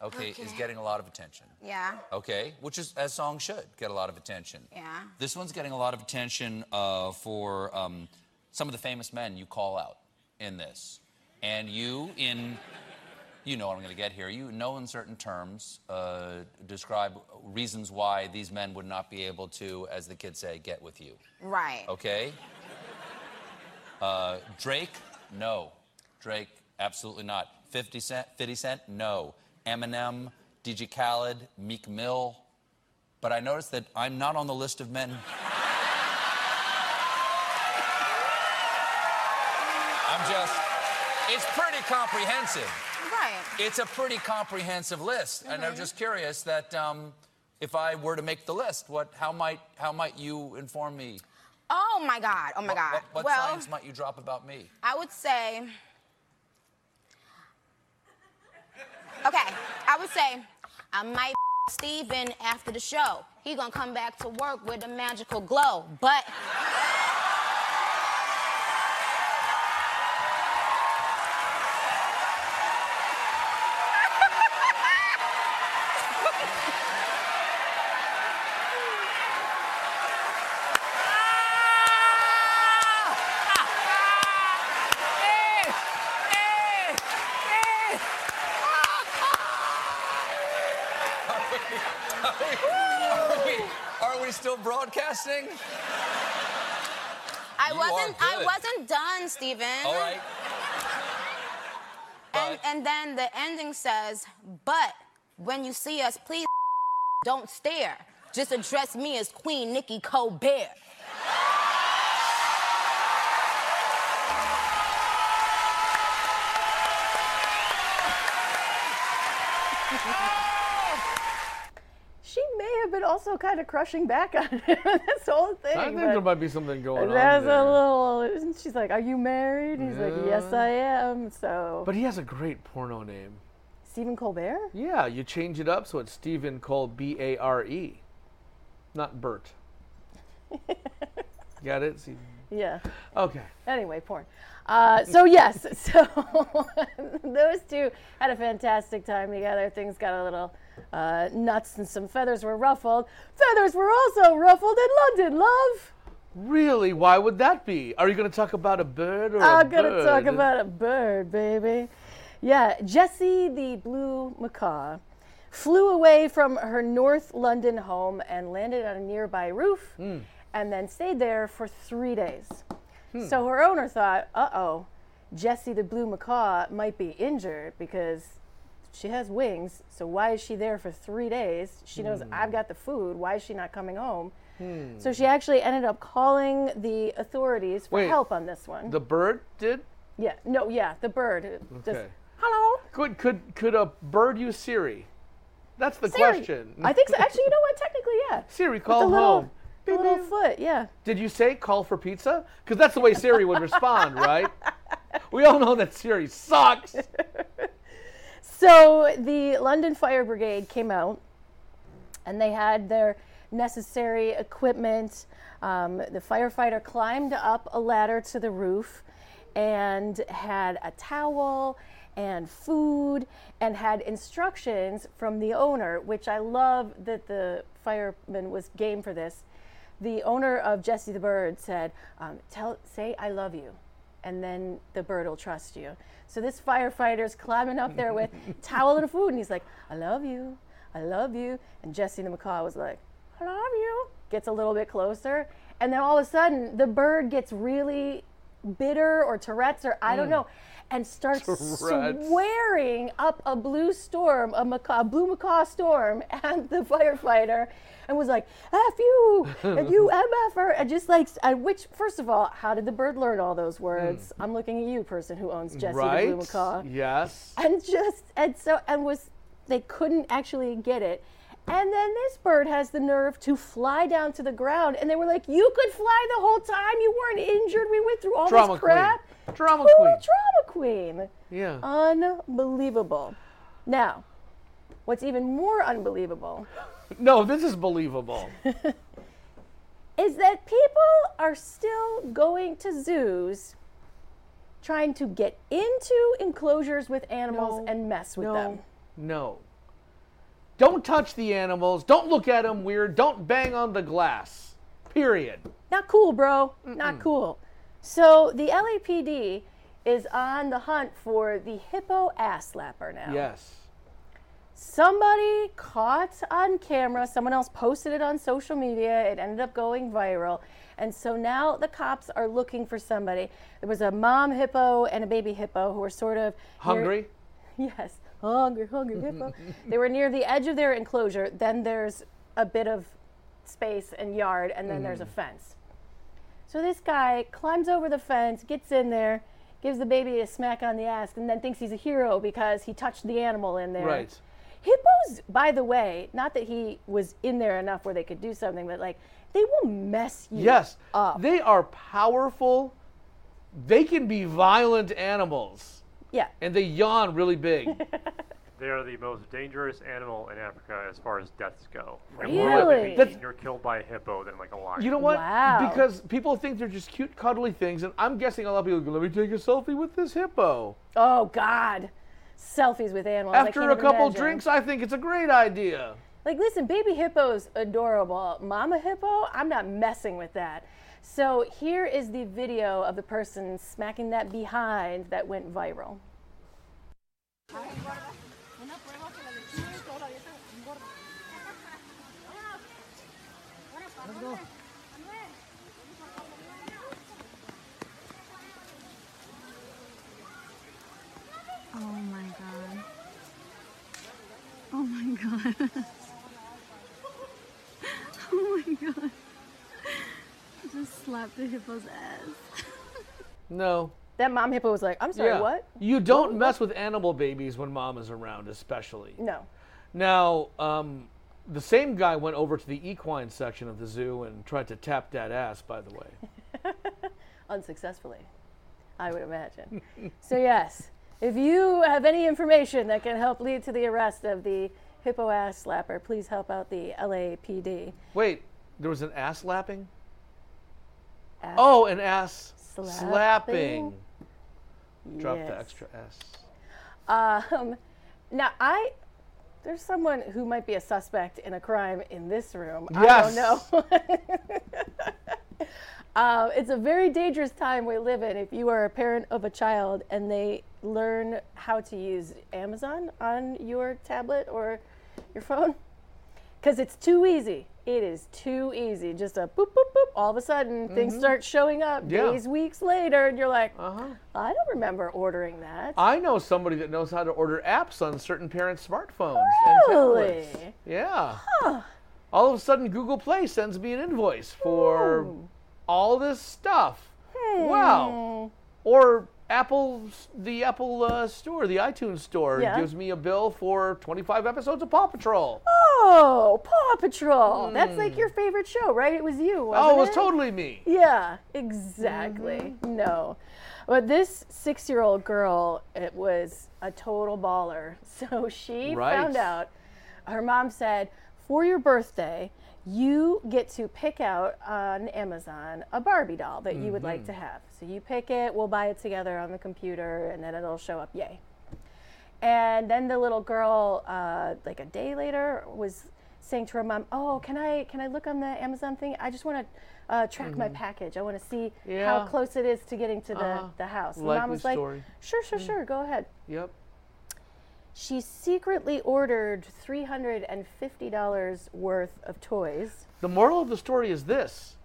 okay, is getting a lot of attention. Yeah. Okay, which is as songs should get a lot of attention. Yeah. This one's getting a lot of attention uh, for um, some of the famous men you call out in this, and you in. You know what I'm going to get here. You know, in certain terms, uh, describe reasons why these men would not be able to, as the kids say, get with you. Right. Okay. Uh, Drake, no. Drake, absolutely not. 50 Cent, 50 Cent, no. Eminem, DJ Khaled, Meek Mill. But I noticed that I'm not on the list of men. I'm just, it's pretty comprehensive. Right. It's a pretty comprehensive list, and I'm Mhm. just curious that um, if I were to make the list, what, how might, how might you inform me? Oh my God. Oh my What- God. What, what well, science might you drop about me? I would say. Okay, I would say I might Stephen after the show. He gonna come back to work with a magical glow, but. Are we, are we still I You wasn't. I wasn't done, Stephen. All right. And and then the ending says, "But when you see us, please don't stare. Just address me as Queen Nicki Colbert." Also kind of crushing back on *laughs* him. this whole thing. I think but there might be something going on There's there. a little. She's like, "Are you married?" And he's like, "Yes, I am." So. But he has a great porno name. Stephen Colbert. Yeah, you change it up so it's Stephen Cole B A R E, not Bert. *laughs* Got it? See- Yeah. Okay. Anyway, porn. Uh, so yes, *laughs* so those two had a fantastic time together. Things got a little Uh, nuts and some feathers were ruffled. Feathers were also ruffled in London, love. Really? Why would that be? Are you going to talk about a bird or a I'm gonna bird? talk about a bird, baby. Yeah, Jessie the blue macaw flew away from her North London home and landed on a nearby roof, Hmm. and then stayed there for three days. So her owner thought, "Uh oh, Jessie the blue macaw might be injured because she has wings. So why is she there for three days? She knows Hmm. I've got the food. Why is she not coming home?" Hmm. So she actually ended up calling the authorities for Wait, help on this one. The bird did? Yeah, no, yeah, the bird. uh, Just, Okay. hello. Could could could a bird use Siri? That's the Siri. question. I think so. Actually, you know what? Technically, yeah. *laughs* Siri, call the little, home. the little foot, yeah. Did you say call for pizza? Because that's the way Siri would respond, right? *laughs* We all know that Siri sucks. *laughs* So the London Fire Brigade came out, and they had their necessary equipment. Um, the firefighter climbed up a ladder to the roof, and had a towel and food and had instructions from the owner, which I love that the fireman was game for this. The owner of Jesse the Bird said, um, "Tell, say I love you, and then the bird will trust you." So this firefighter's climbing up there with *laughs* towel and food, and he's like, "I love you, I love you," and Jesse the macaw was like, "I love you." Gets a little bit closer, and then all of a sudden, the bird gets really bitter or Tourette's or I don't Mm. know, and starts Tourette's. swearing up a blue storm, a macaw, blue macaw storm at the firefighter, and was like, "F you, and you *laughs* mf'er," and just like, and which, first of all, how did the bird learn all those words? I'm looking at you, person who owns Jesse the Hmm. right? blue macaw, Yes. and just and so and was they couldn't actually get it. And then this bird has the nerve to fly down to the ground, and they were like, "You could fly the whole time. You weren't injured. We went through all Drama this crap." queen. Drama Cool queen. drama queen. Yeah. Unbelievable. Now, what's even more unbelievable No, this is believable. *laughs* is that people are still going to zoos trying to get into enclosures with animals and mess with them. No. Don't touch the animals. Don't look at them weird. Don't bang on the glass. Period. Not cool, bro. Not cool. So the LAPD is on the hunt for the hippo ass slapper now. Yes. Somebody caught on camera, someone else posted it on social media, it ended up going viral. And so now the cops are looking for somebody. There was a mom hippo and a baby hippo who were sort of near- Hungry? *laughs* yes, hungry, hungry hippo. *laughs* they were near the edge of their enclosure. Then there's a bit of space and yard, and then there's a Mm. fence. So this guy climbs over the fence, gets in there, gives the baby a smack on the ass, and then thinks he's a hero because he touched the animal in there. Right. Hippos, by the way, not that he was in there enough where they could do something, but like they will mess you Yes. up. They are powerful. They can be violent animals. Yeah. And they yawn really big. *laughs* They are the most dangerous animal in Africa as far as deaths go. Like, Really? More likely to That's- eaten or killed by a hippo than like a lion. You know what? Because people think they're just cute, cuddly things, and I'm guessing a lot of people go, "Let me take a selfie with this hippo." Oh God, selfies with animals. I After can't a couple imagine. drinks, I think it's a great idea. Like, listen, baby hippo's adorable. Mama hippo, I'm not messing with that. So here is the video of the person smacking that behind that went viral. Oh my god. Oh my god. *laughs* oh my god. Just slapped the hippo's ass. No. That mom hippo was like, I'm sorry, Yeah. what? You don't mess with animal babies when mom is around, especially. No. Now, um, the same guy went over to the equine section of the zoo and tried to tap that ass, by the way. *laughs* Unsuccessfully, I would imagine. so, yes, if you have any information that can help lead to the arrest of the hippo ass slapper, please help out the LAPD. Wait, there was an ass lapping? Ass oh, an ass slapping? slapping. Drop the extra S. Um, now, I there's someone who might be a suspect in a crime in this room. Yes. I don't know. *laughs* uh, it's a very dangerous time we live in if you are a parent of a child and they learn how to use Amazon on your tablet or your phone. Because it's too easy. It is too easy. Just a boop, boop, boop. All of a sudden, things Mhm. start showing up Yeah. days, weeks later, and you're like, Uh-huh. I don't remember ordering that. I know somebody that knows how to order apps on certain parents' smartphones Really? Yeah. All of a sudden, Google Play sends me an invoice for all this stuff. Hmm. Wow. Or Apple, the Apple uh, Store, the iTunes Store, Yeah. gives me a bill for 25 episodes of Paw Patrol. Oh, Paw Patrol. That's like your favorite show, right? It was you. Hmm. oh, it was it? totally me. Yeah, exactly. No. But this six year old girl, it was a total baller. *laughs* So she Right. found out, her mom said, for your birthday, you get to pick out on Amazon a Barbie doll that you would like Mhm. to have. So you pick it, we'll buy it together on the computer, and then it'll show up. Yay. And then the little girl, uh, like a day later, was saying to her mom, "Oh, can I can I look on the Amazon thing? I just want to uh, track my Mhm. package. I want to see how close it is to getting to the, Uh-huh. the house." And Likely mom was like, story. "Sure, sure, sure. Go ahead." Yep. She secretly ordered three hundred and fifty dollars worth of toys. The moral of the story is this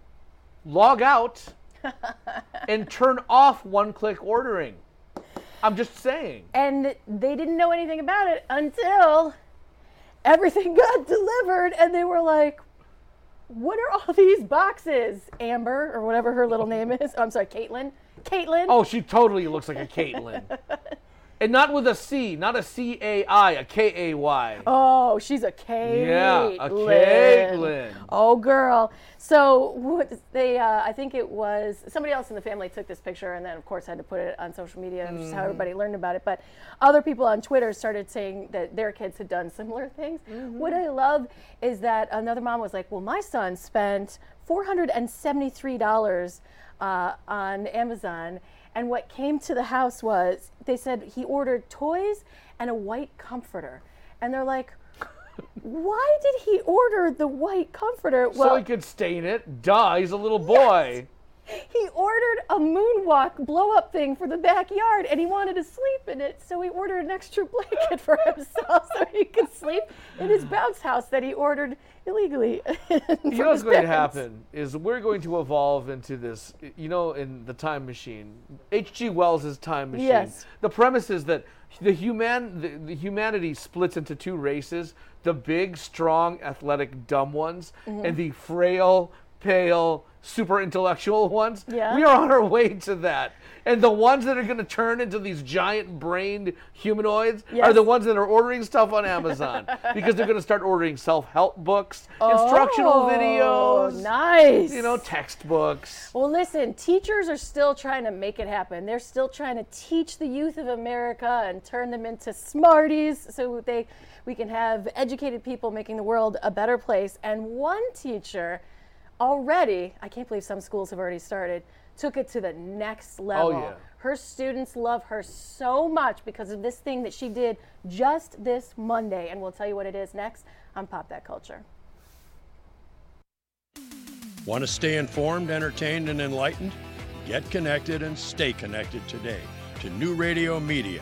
log out *laughs* and turn off one click ordering. I'm just saying. And they didn't know anything about it until everything *laughs* got delivered, and they were like, "What are all these boxes?" Amber, or whatever her little name is. Oh, I'm sorry, Caitlin. Caitlin. Oh, she totally looks like a Caitlin. *laughs* and not with a C, not a C A I, a K A Y. Oh, she's a Caitlin. Yeah, a Caitlin. Oh, girl. So what they, uh, I think it was somebody else in the family took this picture, and then of course had to put it on social media, which is how Mhm. everybody learned about it. But other people on Twitter started saying that their kids had done similar things. What I love is that another mom was like, "Well, my son spent four hundred and seventy-three dollars uh, on Amazon." And what came to the house was they said he ordered toys and a white comforter. And they're like, why did he order the white comforter? so he could stain it. Duh, he's a little boy. He ordered a moonwalk blow up thing for the backyard and he wanted to sleep in it. So he ordered an extra blanket for himself so he could sleep in his bounce house that he ordered illegally. *laughs* You know what's going to happen is we're going to evolve into this, you know, in the time machine. H.G. Wells' time machine. Yes. The premise is that the human the, the humanity splits into two races: the big, strong, athletic, dumb ones, Mhm. and the frail, pale, super intellectual *laughs* ones. Yeah. We are on our way to that. And the ones that are going to turn into these giant brained humanoids are the ones that are ordering stuff on Amazon *laughs* because they're going to start ordering self help books, oh, instructional Oh, videos, Nice. you know, textbooks. Well, listen, teachers are still trying to make it happen. They're still trying to teach the youth of America and turn them into smarties so they we can have educated people making the world a better place. And one teacher already, I can't believe some schools have already started, took it to the next oh, level. yeah. Her students love her so much because of this thing that she did just this Monday. And we'll tell you what it is next on Pop That Culture. Want to stay informed, entertained, and enlightened? Get connected and stay connected today to New Radio Media.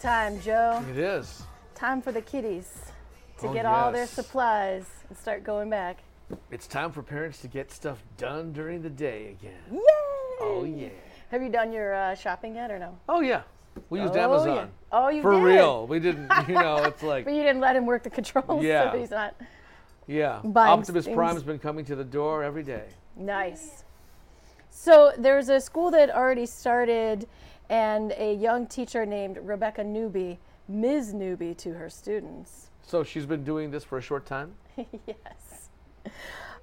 Time, Joe. It is. Time for the kiddies to Oh, get all their supplies and start going back. It's time for parents to get stuff done during the day again. Yay! Oh yeah. Have you done your uh, shopping yet or no? Oh yeah. We used Oh, Amazon. yeah. Oh, you For did? real. We didn't. *laughs* You know, it's like but you didn't let him work the controls, Yeah. so he's not yeah. Optimus things. Prime's been coming to the door every day. nice. So there's a school that already started, and a young teacher named Rebecca Newby, Ms. Newby, to her students. So she's been doing this for a short time. *laughs* yes.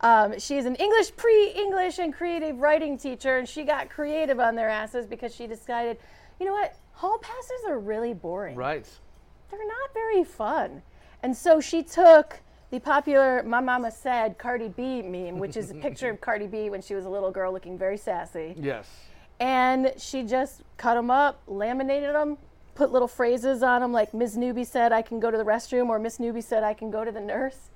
Um, is an English, pre English, and creative writing teacher, and she got creative on their asses because she decided, you know what? Hall passes are really boring. Right. They're not very fun. And so she took the popular My Mama Said Cardi B meme, which is a picture of *laughs* Cardi B when she was a little girl looking very sassy. Yes. And she just cut them up, laminated them, put little phrases on them like Ms. Newby said, I can go to the restroom, or Miss Newby said, I can go to the nurse.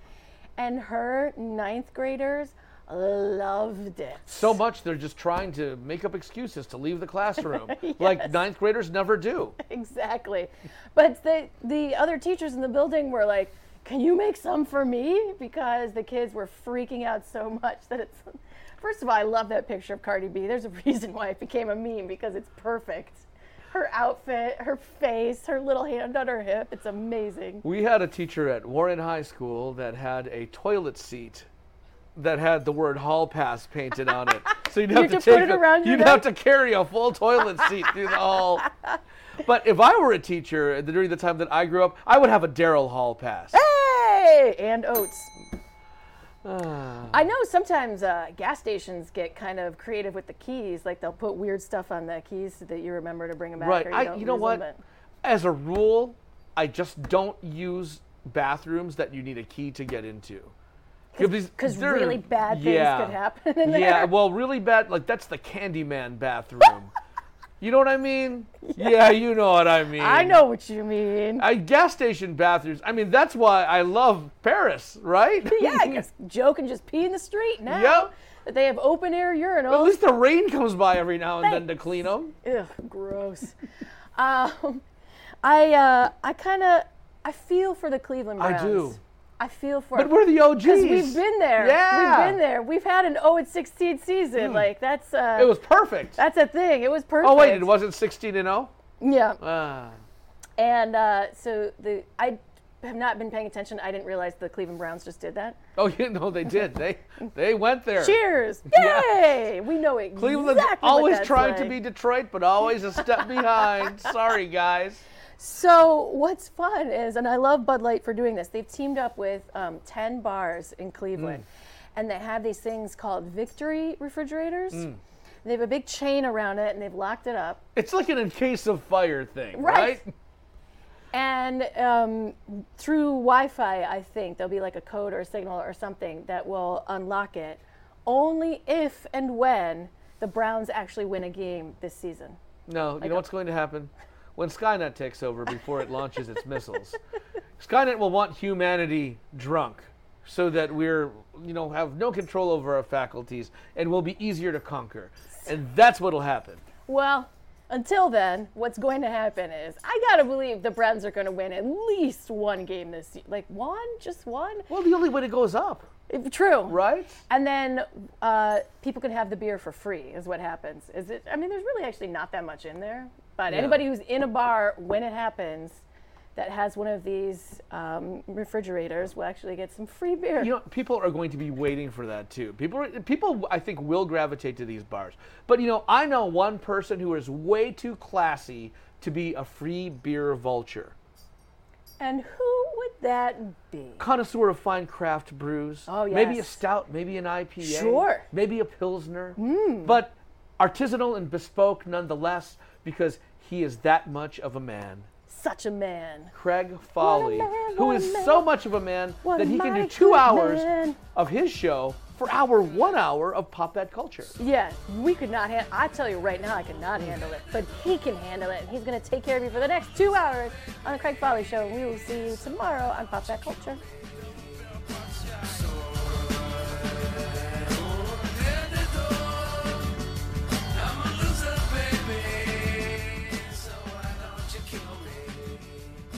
And her ninth graders loved it. So much they're just trying to make up excuses to leave the classroom, *laughs* like ninth graders never do. *laughs* exactly. But the the other teachers in the building were like, "Can you make some for me?" Because the kids were freaking out so much that it's. First of all, I love that picture of Cardi B. There's a *laughs* reason why it became a meme because it's perfect. Her outfit, her face, her little hand on her hip. It's amazing. We had a teacher at Warren High School that had a toilet seat that had the word hall pass painted on it. So you'd *laughs* have had to take it a- around you'd have to carry a full toilet seat through the hall. *laughs* But if I were a teacher during the time that I grew up, I would have a Daryl Hall pass. Hey, and oats. Ah. I know sometimes uh, gas stations get kind of creative with the keys. Like they'll put weird stuff on the keys so that you remember to bring them back. Right. Or you, I, don't you know what? them, As a rule, I just don't use bathrooms that you need a key to get into. Because really bad things yeah. could happen in Yeah, well, really bad. Like that's the Candyman bathroom. *laughs* you know what I mean? *laughs* Yeah, you know what I mean. I know what you mean. I, gas station bathrooms. I mean, that's why I love Paris, right? *laughs* yeah, I guess *laughs* Joe can just pee in the street now. Yep. That they have open air urinals. At least the rain comes by every now and then to clean them. Ugh, gross. um, I uh, I kind of I feel for the Cleveland I Browns. do. I feel for. But we're the OGs. Because we've been there. Yeah. We've been there. We've had an 0 and 16 season. Like that's. Uh, It was perfect. That's a thing. It was perfect. Oh wait, it wasn't 16 and 0. Yeah. Ah. And uh, so the I have not been paying attention. I didn't realize the Cleveland Browns just did that. Oh, you know they did. They *laughs* they went there. Cheers! *laughs* Yeah. Yay! We know exactly Cleveland's what always trying to be Detroit, but always a step *laughs* behind. Sorry, guys. So what's fun is, and I love Bud Light for doing this. They've teamed up with um, ten bars in Cleveland, and they have these things called Victory refrigerators. Mm. They have a big chain around it, and they've locked it up. It's like an in case of fire thing, Right. right? And um, through Wi-Fi, I think there'll be like a code or a signal or something that will unlock it, only if and when the Browns actually win a game this season. No, you Like know a- what's going to happen? When Skynet takes over before it launches its missiles, Skynet will want humanity drunk so that we're, you know, have no control over our faculties and will be easier to conquer. And that's what'll happen. Well, until then, what's going to happen is I gotta believe the Browns are going to win at least one game this year. Like one, just one. Well, the only way it goes up. If- True. Right? And then uh, people can have the beer for free. Is what happens. Is it? I mean, there's really actually not that much in there. But Yeah. anybody who's in a bar when it happens, that has one of these um, refrigerators will actually get some free beer. You know, people are going to be waiting for that too. People, people, I think, will gravitate to these bars. But you know, I know one person who is way too classy to be a free beer vulture. and who would that be? Connoisseur of fine craft brews. Oh, yes. Maybe a stout, maybe an IPA. Sure. Maybe a pilsner. Mm. But artisanal and bespoke nonetheless, because he is that much of a man. Such a man. Craig Foley, man, who is man. so much of a man What that he can do two hours man. of his show for our one hour of pop that culture. Yeah, we could not handle. I tell you right now, I could not handle it, but he can handle it, and he's going to take care of you for the next two hours on the Craig Foley Show. We will see you tomorrow on Pop That Culture.